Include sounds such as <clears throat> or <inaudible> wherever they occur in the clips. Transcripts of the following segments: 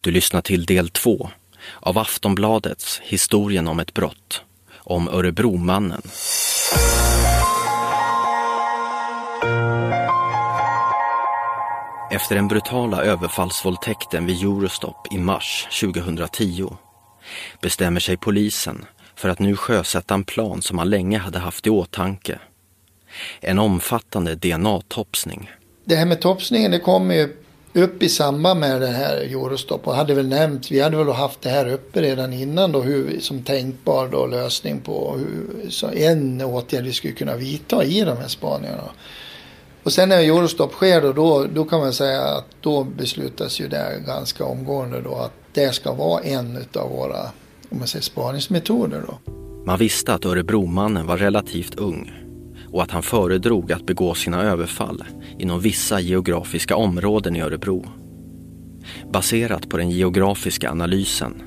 Du lyssnar till del två av Aftonbladets Historien om ett brott om Örebromannen. Efter den brutala överfallsvåldtäkten vid Eurostop i mars 2010 bestämmer sig polisen för att nu sjösätta en plan som man länge hade haft i åtanke. En omfattande DNA-topsning. Det här med topsningen det kom ju upp i samband med det här Eurostop och hade väl nämnt, vi hade väl haft det här uppe redan innan då hur, som tänkbar då lösning på hur, så en åtgärd vi skulle kunna vidta i de här spaningarna. Och sen när Eurostop sker då, då, då kan man säga att då beslutas ju det ganska omgående då att det ska vara en av våra om man säger, spaningsmetoder. Då. Man visste att Örebromannen var relativt ung och att han föredrog att begå sina överfall inom vissa geografiska områden i Örebro. Baserat på den geografiska analysen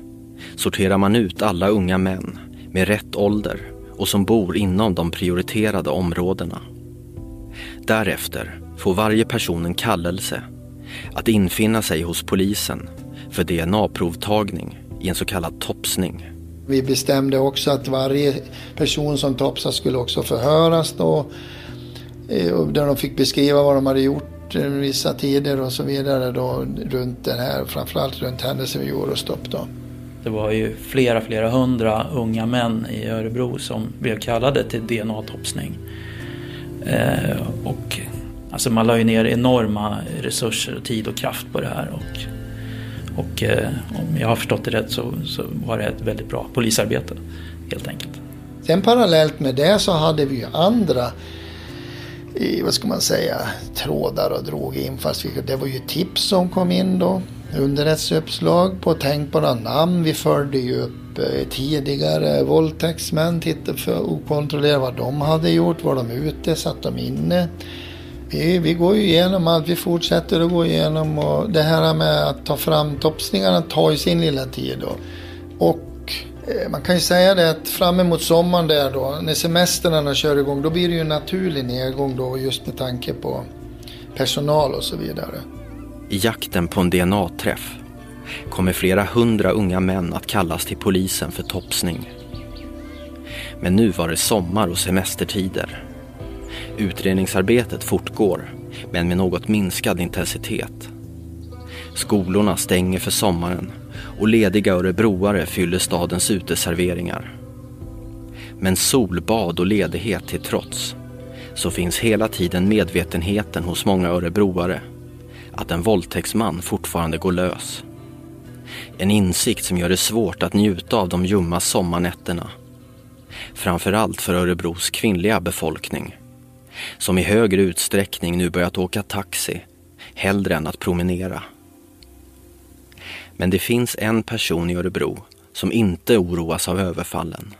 sorterar man ut alla unga män med rätt ålder och som bor inom de prioriterade områdena. Därefter får varje person en kallelse att infinna sig hos polisen för DNA-provtagning i en så kallad topsning. Vi bestämde också att varje person som topsade skulle också förhöras då. Eh, där de fick beskriva vad de hade gjort eh, vissa tider och så vidare då runt den här, framförallt runt händelsen vid Eurostop då. Det var ju flera, flera hundra unga män i Örebro som blev kallade till DNA-topsning. Eh, och alltså man la ju ner enorma resurser, tid och kraft på det här. Och, och eh, om jag har förstått det rätt så, så, var det ett väldigt bra polisarbete helt enkelt. Sen parallellt med det så hade vi ju andra i, vad ska man säga, trådar och drog infallsvinklar. Det var ju tips som kom in då. Underrättelseuppslag på tänkbara namn. Vi följde ju upp eh, tidigare våldtäktsmän, tittade för att kontrollera vad de hade gjort. Var de ute? Satt de inne? Vi, vi går ju igenom allt, vi fortsätter att gå igenom och det här med att ta fram topsningarna tar ju sin lilla tid då. Och eh, man kan ju säga det att fram emot sommaren där då, när semestrarna kör igång, då blir det ju en naturlig nedgång då just med tanke på personal och så vidare. I jakten på en DNA-träff kommer flera hundra unga män att kallas till polisen för topsning. Men nu var det sommar och semestertider. Utredningsarbetet fortgår, men med något minskad intensitet. Skolorna stänger för sommaren och lediga örebroare fyller stadens uteserveringar. Men solbad och ledighet till trots så finns hela tiden medvetenheten hos många örebroare att en våldtäktsman fortfarande går lös. En insikt som gör det svårt att njuta av de ljumma sommarnätterna. Framförallt för Örebros kvinnliga befolkning som i högre utsträckning nu börjat åka taxi hellre än att promenera. Men det finns en person i Örebro som inte oroas av överfallen.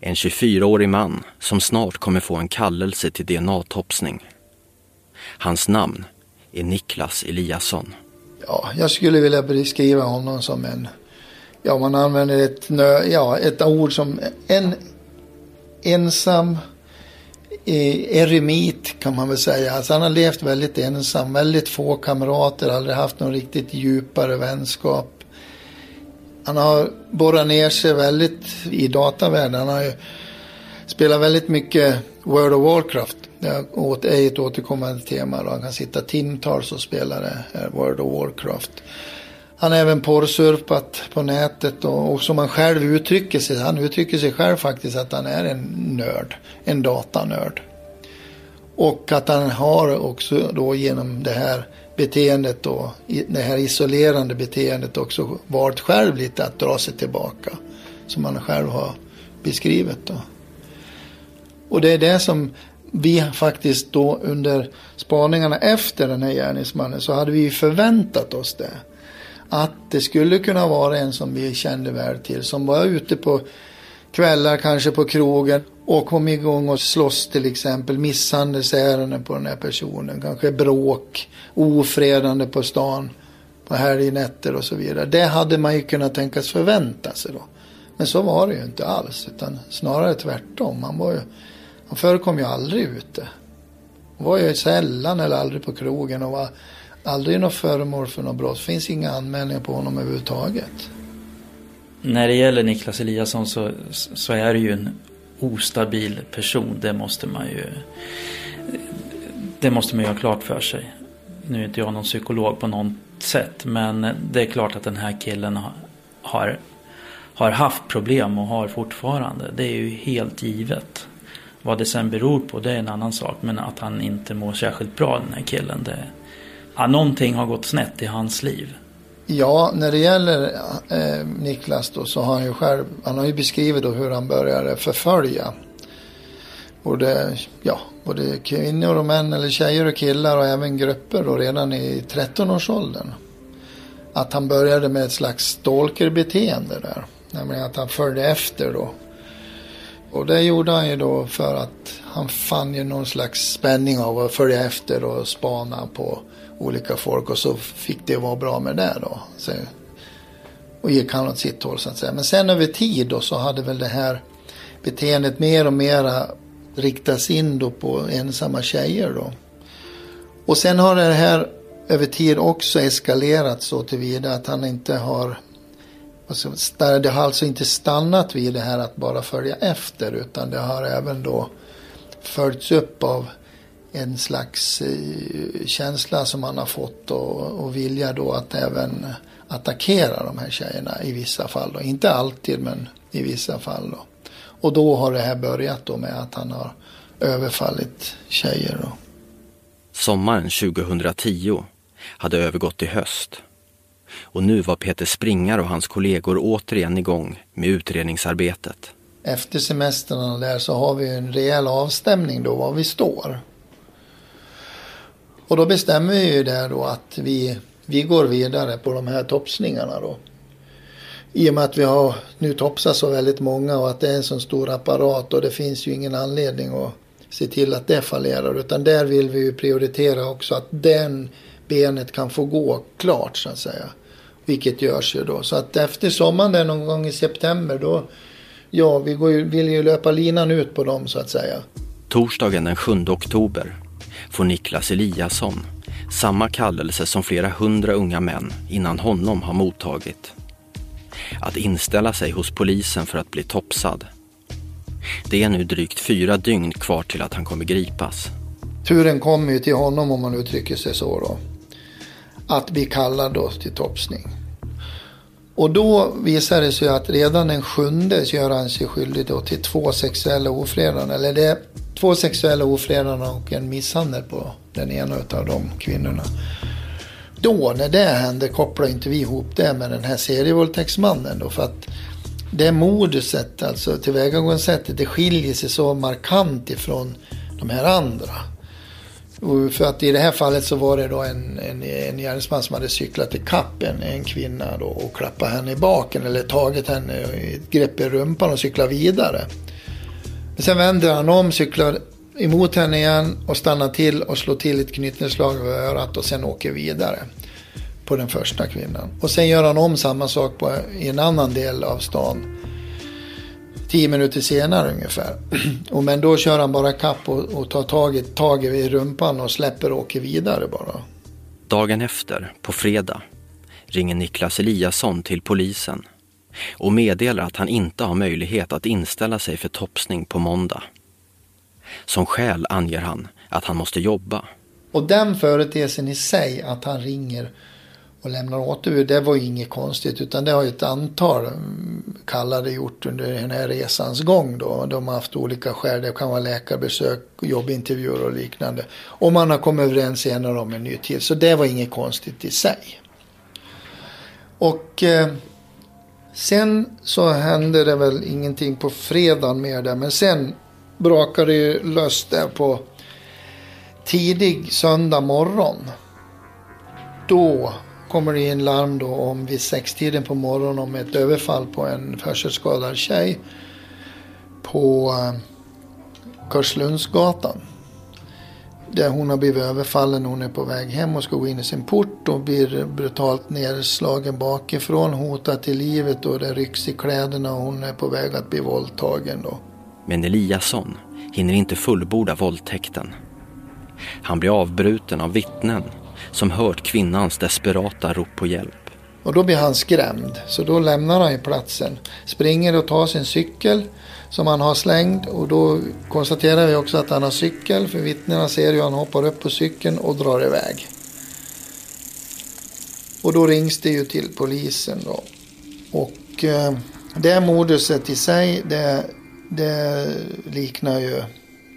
En 24-årig man som snart kommer få en kallelse till DNA-topsning. Hans namn är Niklas Eliasson. Ja, jag skulle vilja beskriva honom som en, ja man använder ett, ja, ett ord som en ensam eremit kan man väl säga. Alltså han har levt väldigt ensam, väldigt få kamrater, aldrig haft någon riktigt djupare vänskap. Han har borrat ner sig väldigt i datavärlden. Han har ju spelat väldigt mycket World of Warcraft. Det är ett återkommande tema. Då. Han kan sitta timtals och spela det, World of Warcraft. Han har även porrsurpat på nätet och, och som han själv uttrycker sig. Han uttrycker sig själv faktiskt att han är en nörd, en datanörd. Och att han har också då genom det här beteendet och det här isolerande beteendet också varit själv lite att dra sig tillbaka. Som han själv har beskrivit då. Och det är det som vi faktiskt då under spaningarna efter den här gärningsmannen så hade vi förväntat oss det att det skulle kunna vara en som vi kände väl till som var ute på kvällar kanske på krogen och kom igång och slåss till exempel misshandelsärenden på den här personen. Kanske bråk, ofredande på stan på helgnätter och så vidare. Det hade man ju kunnat tänkas förvänta sig då. Men så var det ju inte alls utan snarare tvärtom. Han, var ju, han förekom ju aldrig ute. Han var ju sällan eller aldrig på krogen och var Aldrig något föremål för något brott. Det finns inga anmälningar på honom överhuvudtaget. När det gäller Niklas Eliasson så, så är det ju en ostabil person. Det måste man ju det måste man ju ha klart för sig. Nu är inte jag någon psykolog på något sätt men det är klart att den här killen har, har haft problem och har fortfarande. Det är ju helt givet. Vad det sen beror på det är en annan sak men att han inte mår särskilt bra den här killen. Det, ja, någonting har gått snett i hans liv. Ja, när det gäller eh, Niklas då så har han ju själv, han har ju beskrivit då hur han började förfölja både, ja, både kvinnor och män eller tjejer och killar och även grupper då redan i 13-årsåldern. Att han började med ett slags stalkerbeteende där. Nämligen att han följde efter då. Och det gjorde han ju då för att han fann ju någon slags spänning av att följa efter och spana på olika folk och så fick det vara bra med det då. Så, och gick han åt sitt håll så att säga. Men sen över tid då så hade väl det här beteendet mer och mera riktats in då på ensamma tjejer då. Och sen har det här över tid också eskalerat så tillvida att han inte har alltså, det har alltså inte stannat vid det här att bara följa efter utan det har även då följts upp av en slags eh, känsla som han har fått och, och vilja då att även attackera de här tjejerna i vissa fall. Då. Inte alltid men i vissa fall. Då. Och då har det här börjat då med att han har överfallit tjejer. Då. Sommaren 2010 hade övergått till höst. Och nu var Peter Springar och hans kollegor återigen igång med utredningsarbetet. Efter semestrarna där så har vi en rejäl avstämning då var vi står. Och då bestämmer vi ju där då att vi, vi går vidare på de här topsningarna då. I och med att vi har nu topsat så väldigt många och att det är en så stor apparat och det finns ju ingen anledning att se till att det fallerar. Utan där vill vi ju prioritera också att den benet kan få gå klart så att säga. Vilket görs ju då. Så att efter sommaren där någon gång i september då Ja, vi går ju, vill ju löpa linan ut på dem så att säga. Torsdagen den 7 oktober får Niklas Eliasson samma kallelse som flera hundra unga män innan honom har mottagit. Att inställa sig hos polisen för att bli topsad. Det är nu drygt fyra dygn kvar till att han kommer gripas. Turen kommer ju till honom om man uttrycker sig så då. Att bli kallad då till topsning. Och då visar det sig att redan den sjunde gör han sig skyldig då till två sexuella ofredanden. Eller det två sexuella ofredanden och en misshandel på den ena av de kvinnorna. Då, när det hände, kopplade inte vi ihop det med den här serievåldtäktsmannen då. För att det moduset, alltså tillvägagångssättet, det skiljer sig så markant ifrån de här andra. Och för att i det här fallet så var det då en, en, en gärningsman som hade cyklat ikapp en, en kvinna då och klappat henne i baken eller tagit henne i ett grepp i rumpan och cyklat vidare. Men sen vänder han om, cyklar emot henne igen och stannar till och slår till ett knytnävsslag över örat och sen åker vidare på den första kvinnan. Och sen gör han om samma sak på, i en annan del av stan. Tio minuter senare ungefär. <clears throat> Och men då kör han bara kapp och, och tar tag i, tag i rumpan och släpper och åker vidare bara. Dagen efter, på fredag, ringer Niklas Eliasson till polisen och meddelar att han inte har möjlighet att inställa sig för topsning på måndag. Som skäl anger han att han måste jobba. Och den företeelsen i sig, att han ringer och lämnar återbud, det var ju inget konstigt. Utan det har ju ett antal mm, kallade gjort under den här resans gång. Då. De har haft olika skäl. Det kan vara läkarbesök, jobbintervjuer och liknande. Och man har kommit överens senare om en ny tid. Så det var inget konstigt i sig. Och eh, sen så hände det väl ingenting på fredagen mer där. Men sen brakade det ju lös där på tidig söndag morgon. Då kommer det in larm då om vid sextiden på morgonen om ett överfall på en hörselskadad tjej på eh, Karlslundsgatan. Där hon har blivit överfallen. Hon är på väg hem och ska gå in i sin port och blir brutalt nedslagen bakifrån. Hotad till livet och det rycks i kläderna och hon är på väg att bli våldtagen då. Men Eliasson hinner inte fullborda våldtäkten. Han blir avbruten av vittnen som hört kvinnans desperata rop på hjälp. Och då blir han skrämd. Så då lämnar han ju platsen. Springer och tar sin cykel som han har slängd. Och då konstaterar vi också att han har cykel. För vittnena ser ju han hoppar upp på cykeln och drar iväg. Och då rings det ju till polisen då. Och eh, det moduset i sig det, det liknar ju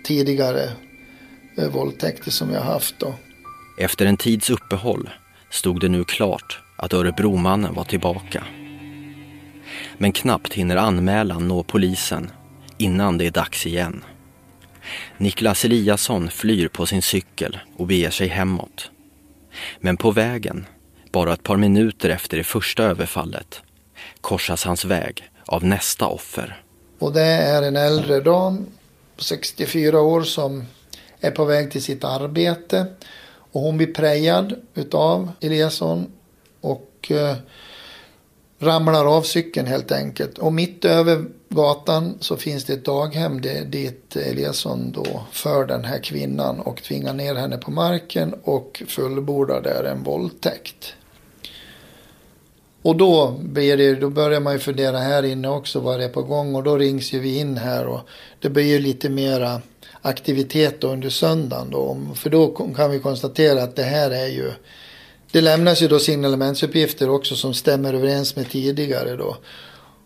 tidigare eh, våldtäkter som vi har haft då. Efter en tids uppehåll stod det nu klart att Örebromannen var tillbaka. Men knappt hinner anmälan nå polisen innan det är dags igen. Niklas Eliasson flyr på sin cykel och beger sig hemåt. Men på vägen, bara ett par minuter efter det första överfallet, korsas hans väg av nästa offer. Och det är en äldre dam på 64 år som är på väg till sitt arbete. Och hon blir prejad utav Eliasson och eh, ramlar av cykeln helt enkelt. Och mitt över gatan så finns det ett daghem dit eh, Eliasson då för den här kvinnan och tvingar ner henne på marken och fullbordar där en våldtäkt. Och då, blir det, då börjar man ju fundera här inne också vad det är på gång och då rings ju vi in här och det blir ju lite mera aktivitet då under söndagen då. För då kan vi konstatera att det här är ju det lämnas ju då signalementsuppgifter också som stämmer överens med tidigare då.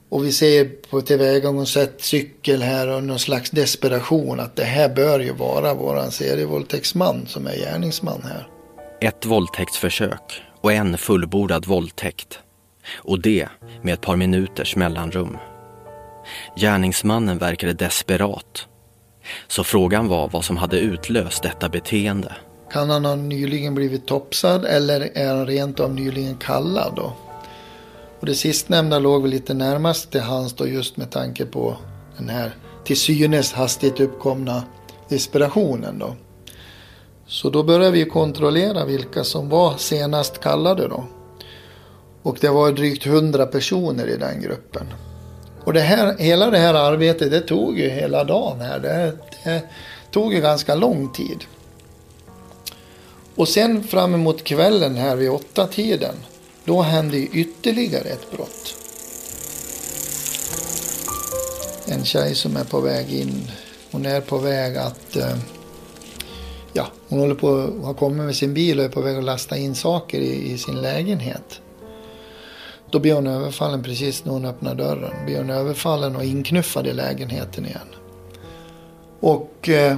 Och vi ser på tillvägagångssätt, cykel här och någon slags desperation att det här bör ju vara våran serievåldtäktsman som är gärningsman här. Ett våldtäktsförsök och en fullbordad våldtäkt. Och det med ett par minuters mellanrum. Gärningsmannen verkade desperat. Så frågan var vad som hade utlöst detta beteende. Kan han ha nyligen blivit topsad eller är han rent av nyligen kallad då? Och det sistnämnda låg väl lite närmast till hans då just med tanke på den här till synes hastigt uppkomna desperationen då. Så då började vi kontrollera vilka som var senast kallade då. Och det var drygt hundra personer i den gruppen. Och det här, hela det här arbetet det tog ju hela dagen här. Det, det tog ju ganska lång tid. Och sen fram emot kvällen här vid åtta tiden då hände ytterligare ett brott. En tjej som är på väg in. Hon är på väg att... Eh, ja, hon håller på har kommit med sin bil och är på väg att lasta in saker i, i sin lägenhet. Då blir hon överfallen precis när hon öppnar dörren. Blir hon överfallen och inknuffad i lägenheten igen. Och eh,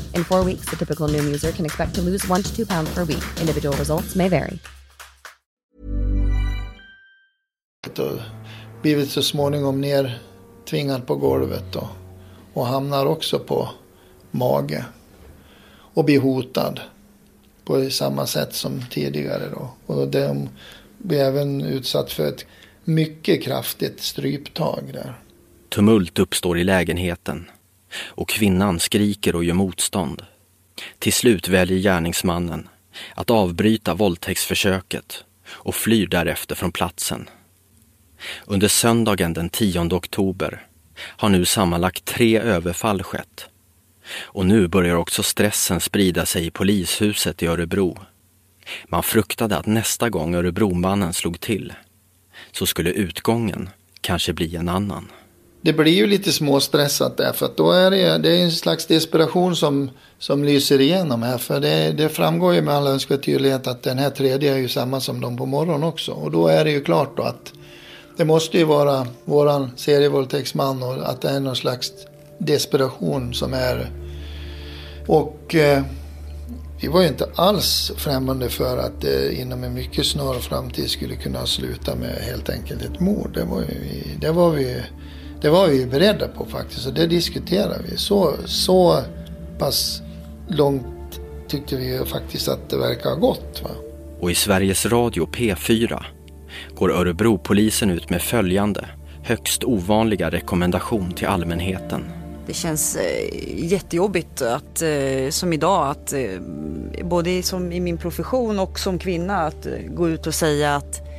In four weeks, the typical Noom user can expect to lose one to two pounds per week. Individual results may vary. Och blivit så småningom nertvingad på golvet då. Och hamnar också på mage. Och blir hotad. På samma sätt som tidigare då. Och de blir även utsatt för ett mycket kraftigt stryptag där. Tumult uppstår i lägenheten och kvinnan skriker och gör motstånd. Till slut väljer gärningsmannen att avbryta våldtäktsförsöket och flyr därefter från platsen. Under söndagen den 10 oktober har nu sammanlagt tre överfall skett. Och nu börjar också stressen sprida sig i polishuset i Örebro. Man fruktade att nästa gång Örebromannen slog till så skulle utgången kanske bli en annan det blir ju lite småstressat där för att då är det, det är en slags desperation som, som lyser igenom här. För det, det framgår ju med all önskvärd tydlighet att den här tredje är ju samma som de på morgonen också. Och då är det ju klart då att det måste ju vara våran serievåldtäktsman och att det är någon slags desperation som är. Och eh, vi var ju inte alls främmande för att det inom en mycket snar framtid skulle kunna sluta med helt enkelt ett mord. Det var, ju, det var vi det var vi beredda på faktiskt och det diskuterade vi. Så, så pass långt tyckte vi ju faktiskt att det verkar ha gått. Va? Och i Sveriges Radio P4 går Örebropolisen ut med följande högst ovanliga rekommendation till allmänheten. Det känns eh, jättejobbigt att, eh, som idag, att eh, både som i min profession och som kvinna att eh, gå ut och säga att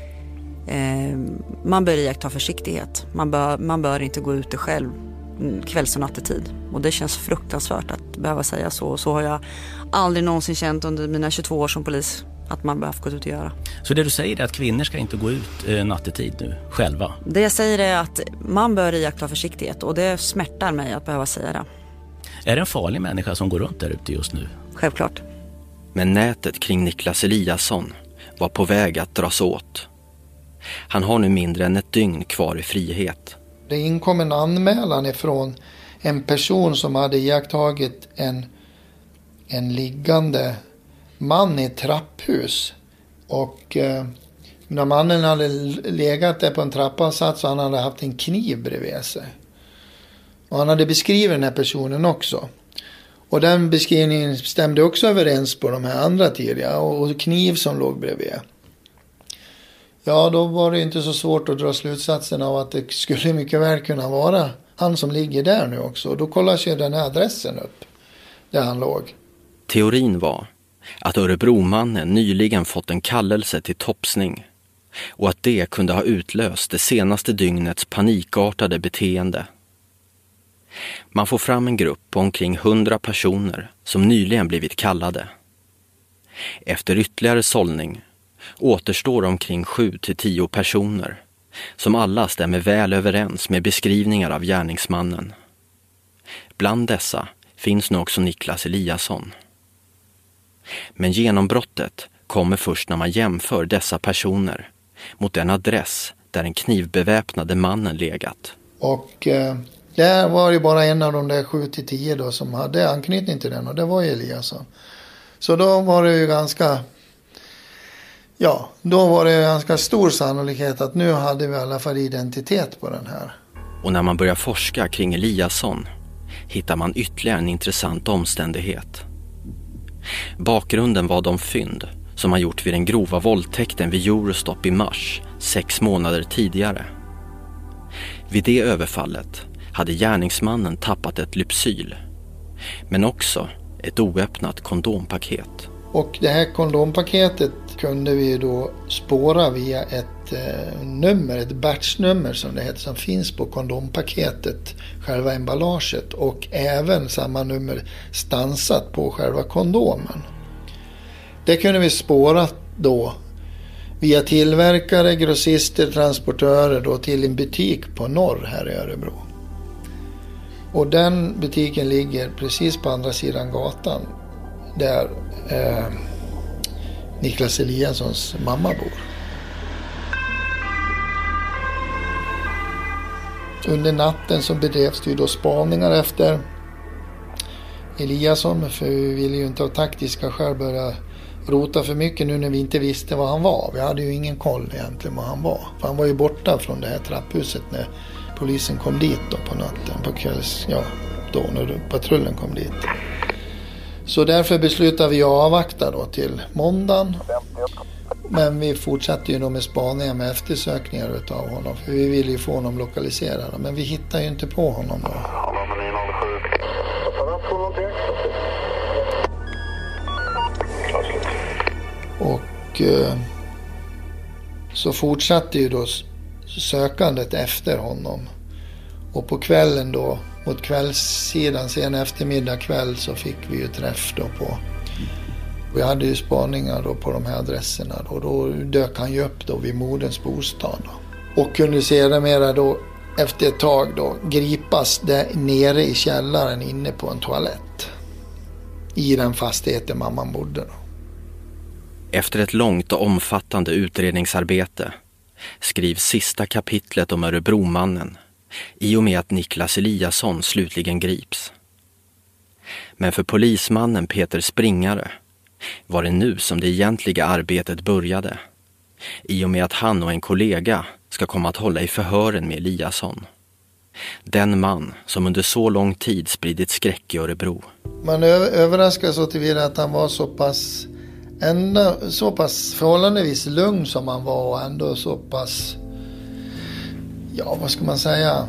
eh, man bör iaktta försiktighet. Man bör, man bör inte gå ute själv mm, kvälls och nattetid. Och det känns fruktansvärt att behöva säga så. Så har jag aldrig någonsin känt under mina 22 år som polis att man behövt gå ut och göra. Så det du säger är att kvinnor ska inte gå ut eh, nattetid nu, själva? Det jag säger är att man bör iaktta försiktighet och det smärtar mig att behöva säga det. Är det en farlig människa som går runt där ute just nu? Självklart. Men nätet kring Niklas Eliasson var på väg att dras åt. Han har nu mindre än ett dygn kvar i frihet. Det inkom en anmälan ifrån en person som hade iakttagit en, en liggande man i ett trapphus. Och eh, när mannen hade legat där på en trappavsats så han hade haft en kniv bredvid sig. Och han hade beskrivit den här personen också. Och den beskrivningen stämde också överens på de här andra tidigare. Och kniv som låg bredvid. Ja, då var det inte så svårt att dra slutsatsen av att det skulle mycket väl kunna vara han som ligger där nu också. Och då kollas ju den här adressen upp. Där han låg. Teorin var att Örebromannen nyligen fått en kallelse till topsning och att det kunde ha utlöst det senaste dygnets panikartade beteende. Man får fram en grupp på omkring 100 personer som nyligen blivit kallade. Efter ytterligare sållning återstår omkring 7 till 10 personer som alla stämmer väl överens med beskrivningar av gärningsmannen. Bland dessa finns nu också Niklas Eliasson. Men genombrottet kommer först när man jämför dessa personer mot den adress där den knivbeväpnade mannen legat. Och eh, där var det bara en av de där 7 till 10 då som hade anknytning till den och det var ju Eliasson. Så då var det ju ganska Ja, då var det ganska stor sannolikhet att nu hade vi i alla fall identitet på den här. Och när man börjar forska kring Eliasson hittar man ytterligare en intressant omständighet. Bakgrunden var de fynd som man gjort vid den grova våldtäkten vid Eurostop i mars, sex månader tidigare. Vid det överfallet hade gärningsmannen tappat ett Lypsyl, men också ett oöppnat kondompaket. Och det här kondompaketet kunde vi då spåra via ett eh, nummer, ett batchnummer som det heter, som finns på kondompaketet, själva emballaget och även samma nummer stansat på själva kondomen. Det kunde vi spåra då via tillverkare, grossister, transportörer då till en butik på norr här i Örebro. Och den butiken ligger precis på andra sidan gatan där eh, Niklas Eliassons mamma bor. Under natten så bedrevs det ju då spaningar efter Eliasson för vi ville ju inte av taktiska skäl börja rota för mycket nu när vi inte visste var han var. Vi hade ju ingen koll egentligen var han var. För han var ju borta från det här trapphuset när polisen kom dit då på natten, på kvälls, ja, då när patrullen kom dit. Så därför beslutade vi att avvakta då till måndagen. Men vi fortsatte ju då med spaningar med eftersökningar utav honom. För vi ville ju få honom lokaliserad. Men vi hittade ju inte på honom då. Och eh, så fortsatte ju då sökandet efter honom. Och på kvällen då mot kvällssidan, sen eftermiddag kväll så fick vi ju träff då på vi hade ju spaningar då på de här adresserna då. Då dök han ju upp då vid moderns bostad. Då. Och kunde sedermera då efter ett tag då gripas där nere i källaren inne på en toalett. I den fastigheten mamman bodde då. Efter ett långt och omfattande utredningsarbete skrivs sista kapitlet om Örebromannen i och med att Niklas Eliasson slutligen grips. Men för polismannen Peter Springare var det nu som det egentliga arbetet började. I och med att han och en kollega ska komma att hålla i förhören med Eliasson. Den man som under så lång tid spridit skräck i Örebro. Man överraskades så tillvida att han var så pass, ändå, så pass förhållandevis lugn som han var och ändå så pass, ja vad ska man säga,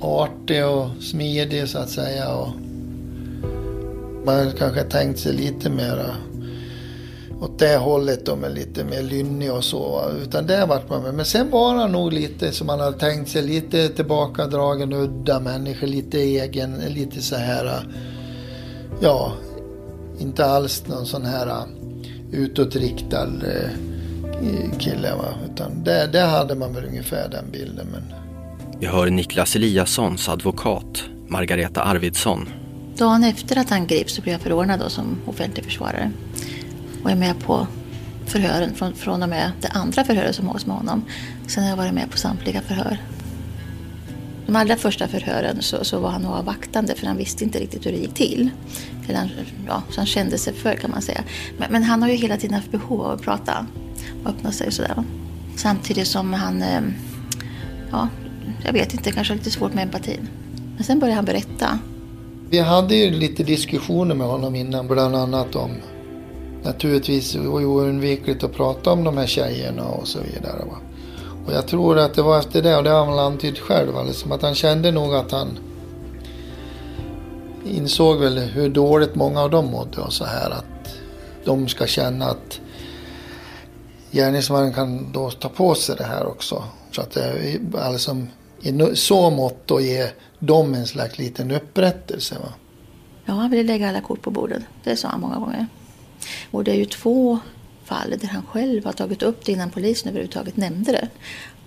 artig och smidig så att säga. Och man kanske tänkt sig lite mera åt det hållet då med lite mer lynnig och så. Utan det vart man med. Men sen var han nog lite som man hade tänkt sig. Lite tillbakadragen, udda människa, lite egen, lite så här. Ja, inte alls någon sån här utåtriktad eh, kille. Va? Utan det, det hade man väl ungefär den bilden. Men... Vi hör Niklas Eliassons advokat, Margareta Arvidsson. Dagen efter att han grips så blir jag förordnad då som offentlig försvarare och är med på förhören från, från och med det andra förhöret som hålls med honom. Sen har jag varit med på samtliga förhör. De allra första förhören så, så var han avvaktande för han visste inte riktigt hur det gick till. Eller han, ja, så han kände sig för kan man säga. Men, men, han har ju hela tiden haft behov av att prata öppna sig och sådär. Samtidigt som han, eh, ja, jag vet inte, kanske har lite svårt med empatin. Men sen började han berätta. Vi hade ju lite diskussioner med honom innan, bland annat om naturligtvis var ju oundvikligt att prata om de här tjejerna och så vidare. Va? Och jag tror att det var efter det, och det har han antytt själv, liksom att han kände nog att han insåg väl hur dåligt många av dem mådde och så här att de ska känna att gärningsmannen kan då ta på sig det här också. Så att eh, det alltså, i så mått att ge dem en slags liten upprättelse. Va? Ja, han ville lägga alla kort på bordet. Det sa han många gånger. Och det är ju två fall där han själv har tagit upp det innan polisen överhuvudtaget nämnde det.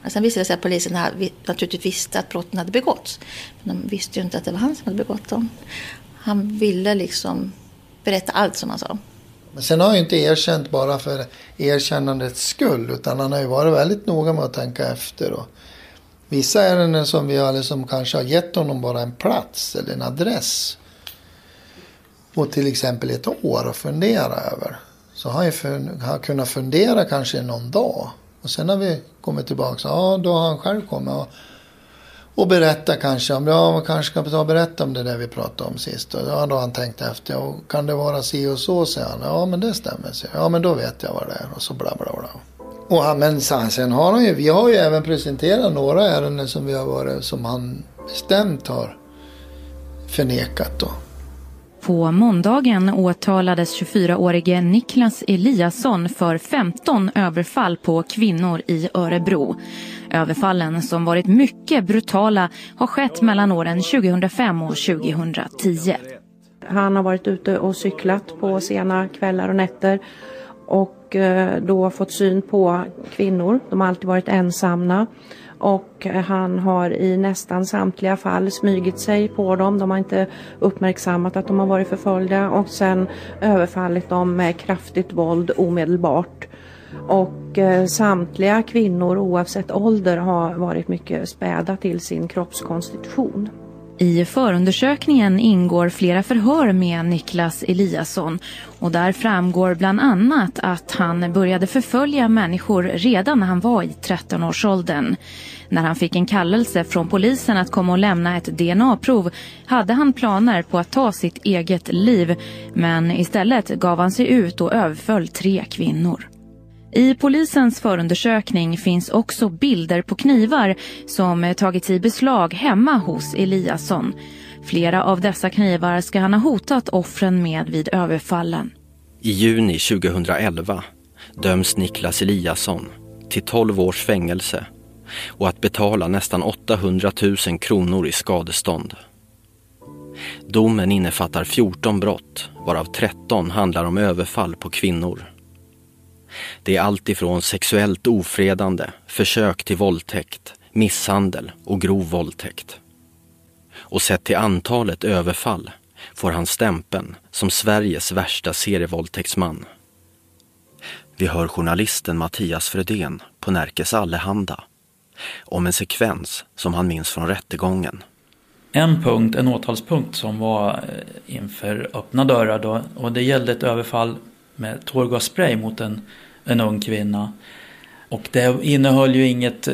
sen visade det sig att polisen naturligtvis visste att brotten hade begåtts. Men de visste ju inte att det var han som hade begått dem. Han ville liksom berätta allt som han sa. Men sen har han ju inte erkänt bara för erkännandets skull. Utan han har ju varit väldigt noga med att tänka efter. Och vissa ärenden som vi har liksom kanske har gett honom bara en plats eller en adress och till exempel ett år att fundera över. Så har jag har kunnat fundera kanske någon dag. Och sen när vi kommer tillbaka, ja då har han själv kommit och, och berätta kanske om, ja man kanske ska ta och berätta om det där vi pratade om sist. Och, ja då har han tänkt efter, och kan det vara si och så säger han. Ja men det stämmer, så. ja men då vet jag vad det är. Och så bla bla bla. Och han, men sen har han ju, vi har ju även presenterat några ärenden som vi har varit, som han bestämt har förnekat då. På måndagen åtalades 24-årige Niklas Eliasson för 15 överfall på kvinnor i Örebro. Överfallen som varit mycket brutala har skett mellan åren 2005 och 2010. Han har varit ute och cyklat på sena kvällar och nätter och eh, då fått syn på kvinnor. De har alltid varit ensamma och han har i nästan samtliga fall smygit sig på dem. De har inte uppmärksammat att de har varit förföljda och sen överfallit dem med kraftigt våld omedelbart. Och eh, samtliga kvinnor oavsett ålder har varit mycket späda till sin kroppskonstitution. I förundersökningen ingår flera förhör med Niklas Eliasson och där framgår bland annat att han började förfölja människor redan när han var i 13-årsåldern. När han fick en kallelse från polisen att komma och lämna ett DNA-prov hade han planer på att ta sitt eget liv men istället gav han sig ut och överföll tre kvinnor. I polisens förundersökning finns också bilder på knivar som tagits i beslag hemma hos Eliasson. Flera av dessa knivar ska han ha hotat offren med vid överfallen. I juni 2011 döms Niklas Eliasson till 12 års fängelse och att betala nästan 800 000 kronor i skadestånd. Domen innefattar 14 brott, varav 13 handlar om överfall på kvinnor. Det är allt ifrån sexuellt ofredande, försök till våldtäkt, misshandel och grov våldtäkt. Och sett till antalet överfall får han stämpeln som Sveriges värsta serievåldtäktsman. Vi hör journalisten Mattias Fredén på Närkes Allehanda om en sekvens som han minns från rättegången. En punkt, en åtalspunkt som var eh, inför öppna dörrar då och det gällde ett överfall med tårgasspray mot en, en ung kvinna. Och det innehöll ju inget,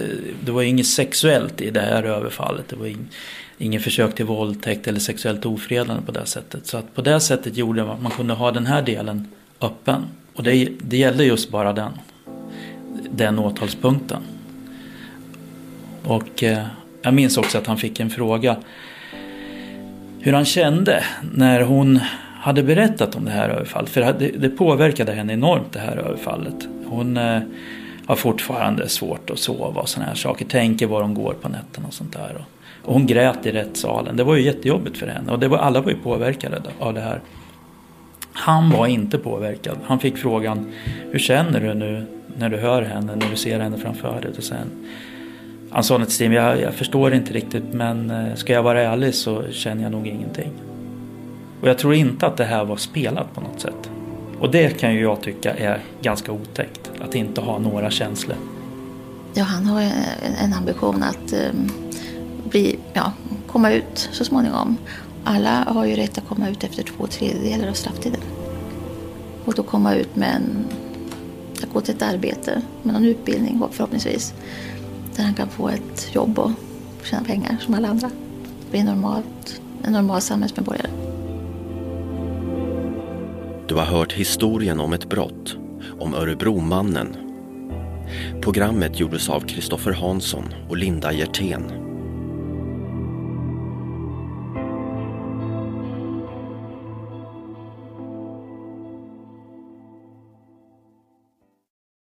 det var inget sexuellt i det här överfallet. Det var ing, ingen försök till våldtäkt eller sexuellt ofredande på det sättet. Så att på det sättet gjorde man att man kunde ha den här delen öppen. Och det, det gällde just bara den, den åtalspunkten. Och eh, jag minns också att han fick en fråga hur han kände när hon hade berättat om det här överfallet. För det, det påverkade henne enormt det här överfallet. Hon eh, har fortfarande svårt att sova och sådana här saker. Tänker var hon går på nätterna och sånt där. Och, och hon grät i rättssalen. Det var ju jättejobbigt för henne. Och det var, alla var ju påverkade av det här. Han var inte påverkad. Han fick frågan Hur känner du nu när du hör henne, när du ser henne framför dig? Och sen, han sa till Stim, jag, jag förstår inte riktigt men eh, ska jag vara ärlig så känner jag nog ingenting. Och jag tror inte att det här var spelat på något sätt. Och det kan ju jag tycka är ganska otäckt. Att inte ha några känslor. Ja, han har en, ambition att um, bli, ja, komma ut så småningom. Alla har ju rätt att komma ut efter två tredjedelar av strafftiden. Och då komma ut med en, att gå till ett arbete med någon utbildning förhoppningsvis. Där han kan få ett jobb och tjäna pengar som alla andra. Bli normalt, en normal samhällsmedborgare. Du har hört historien om ett brott, om Örebromannen. Programmet gjordes av Kristoffer Hansson och Linda Hjertén.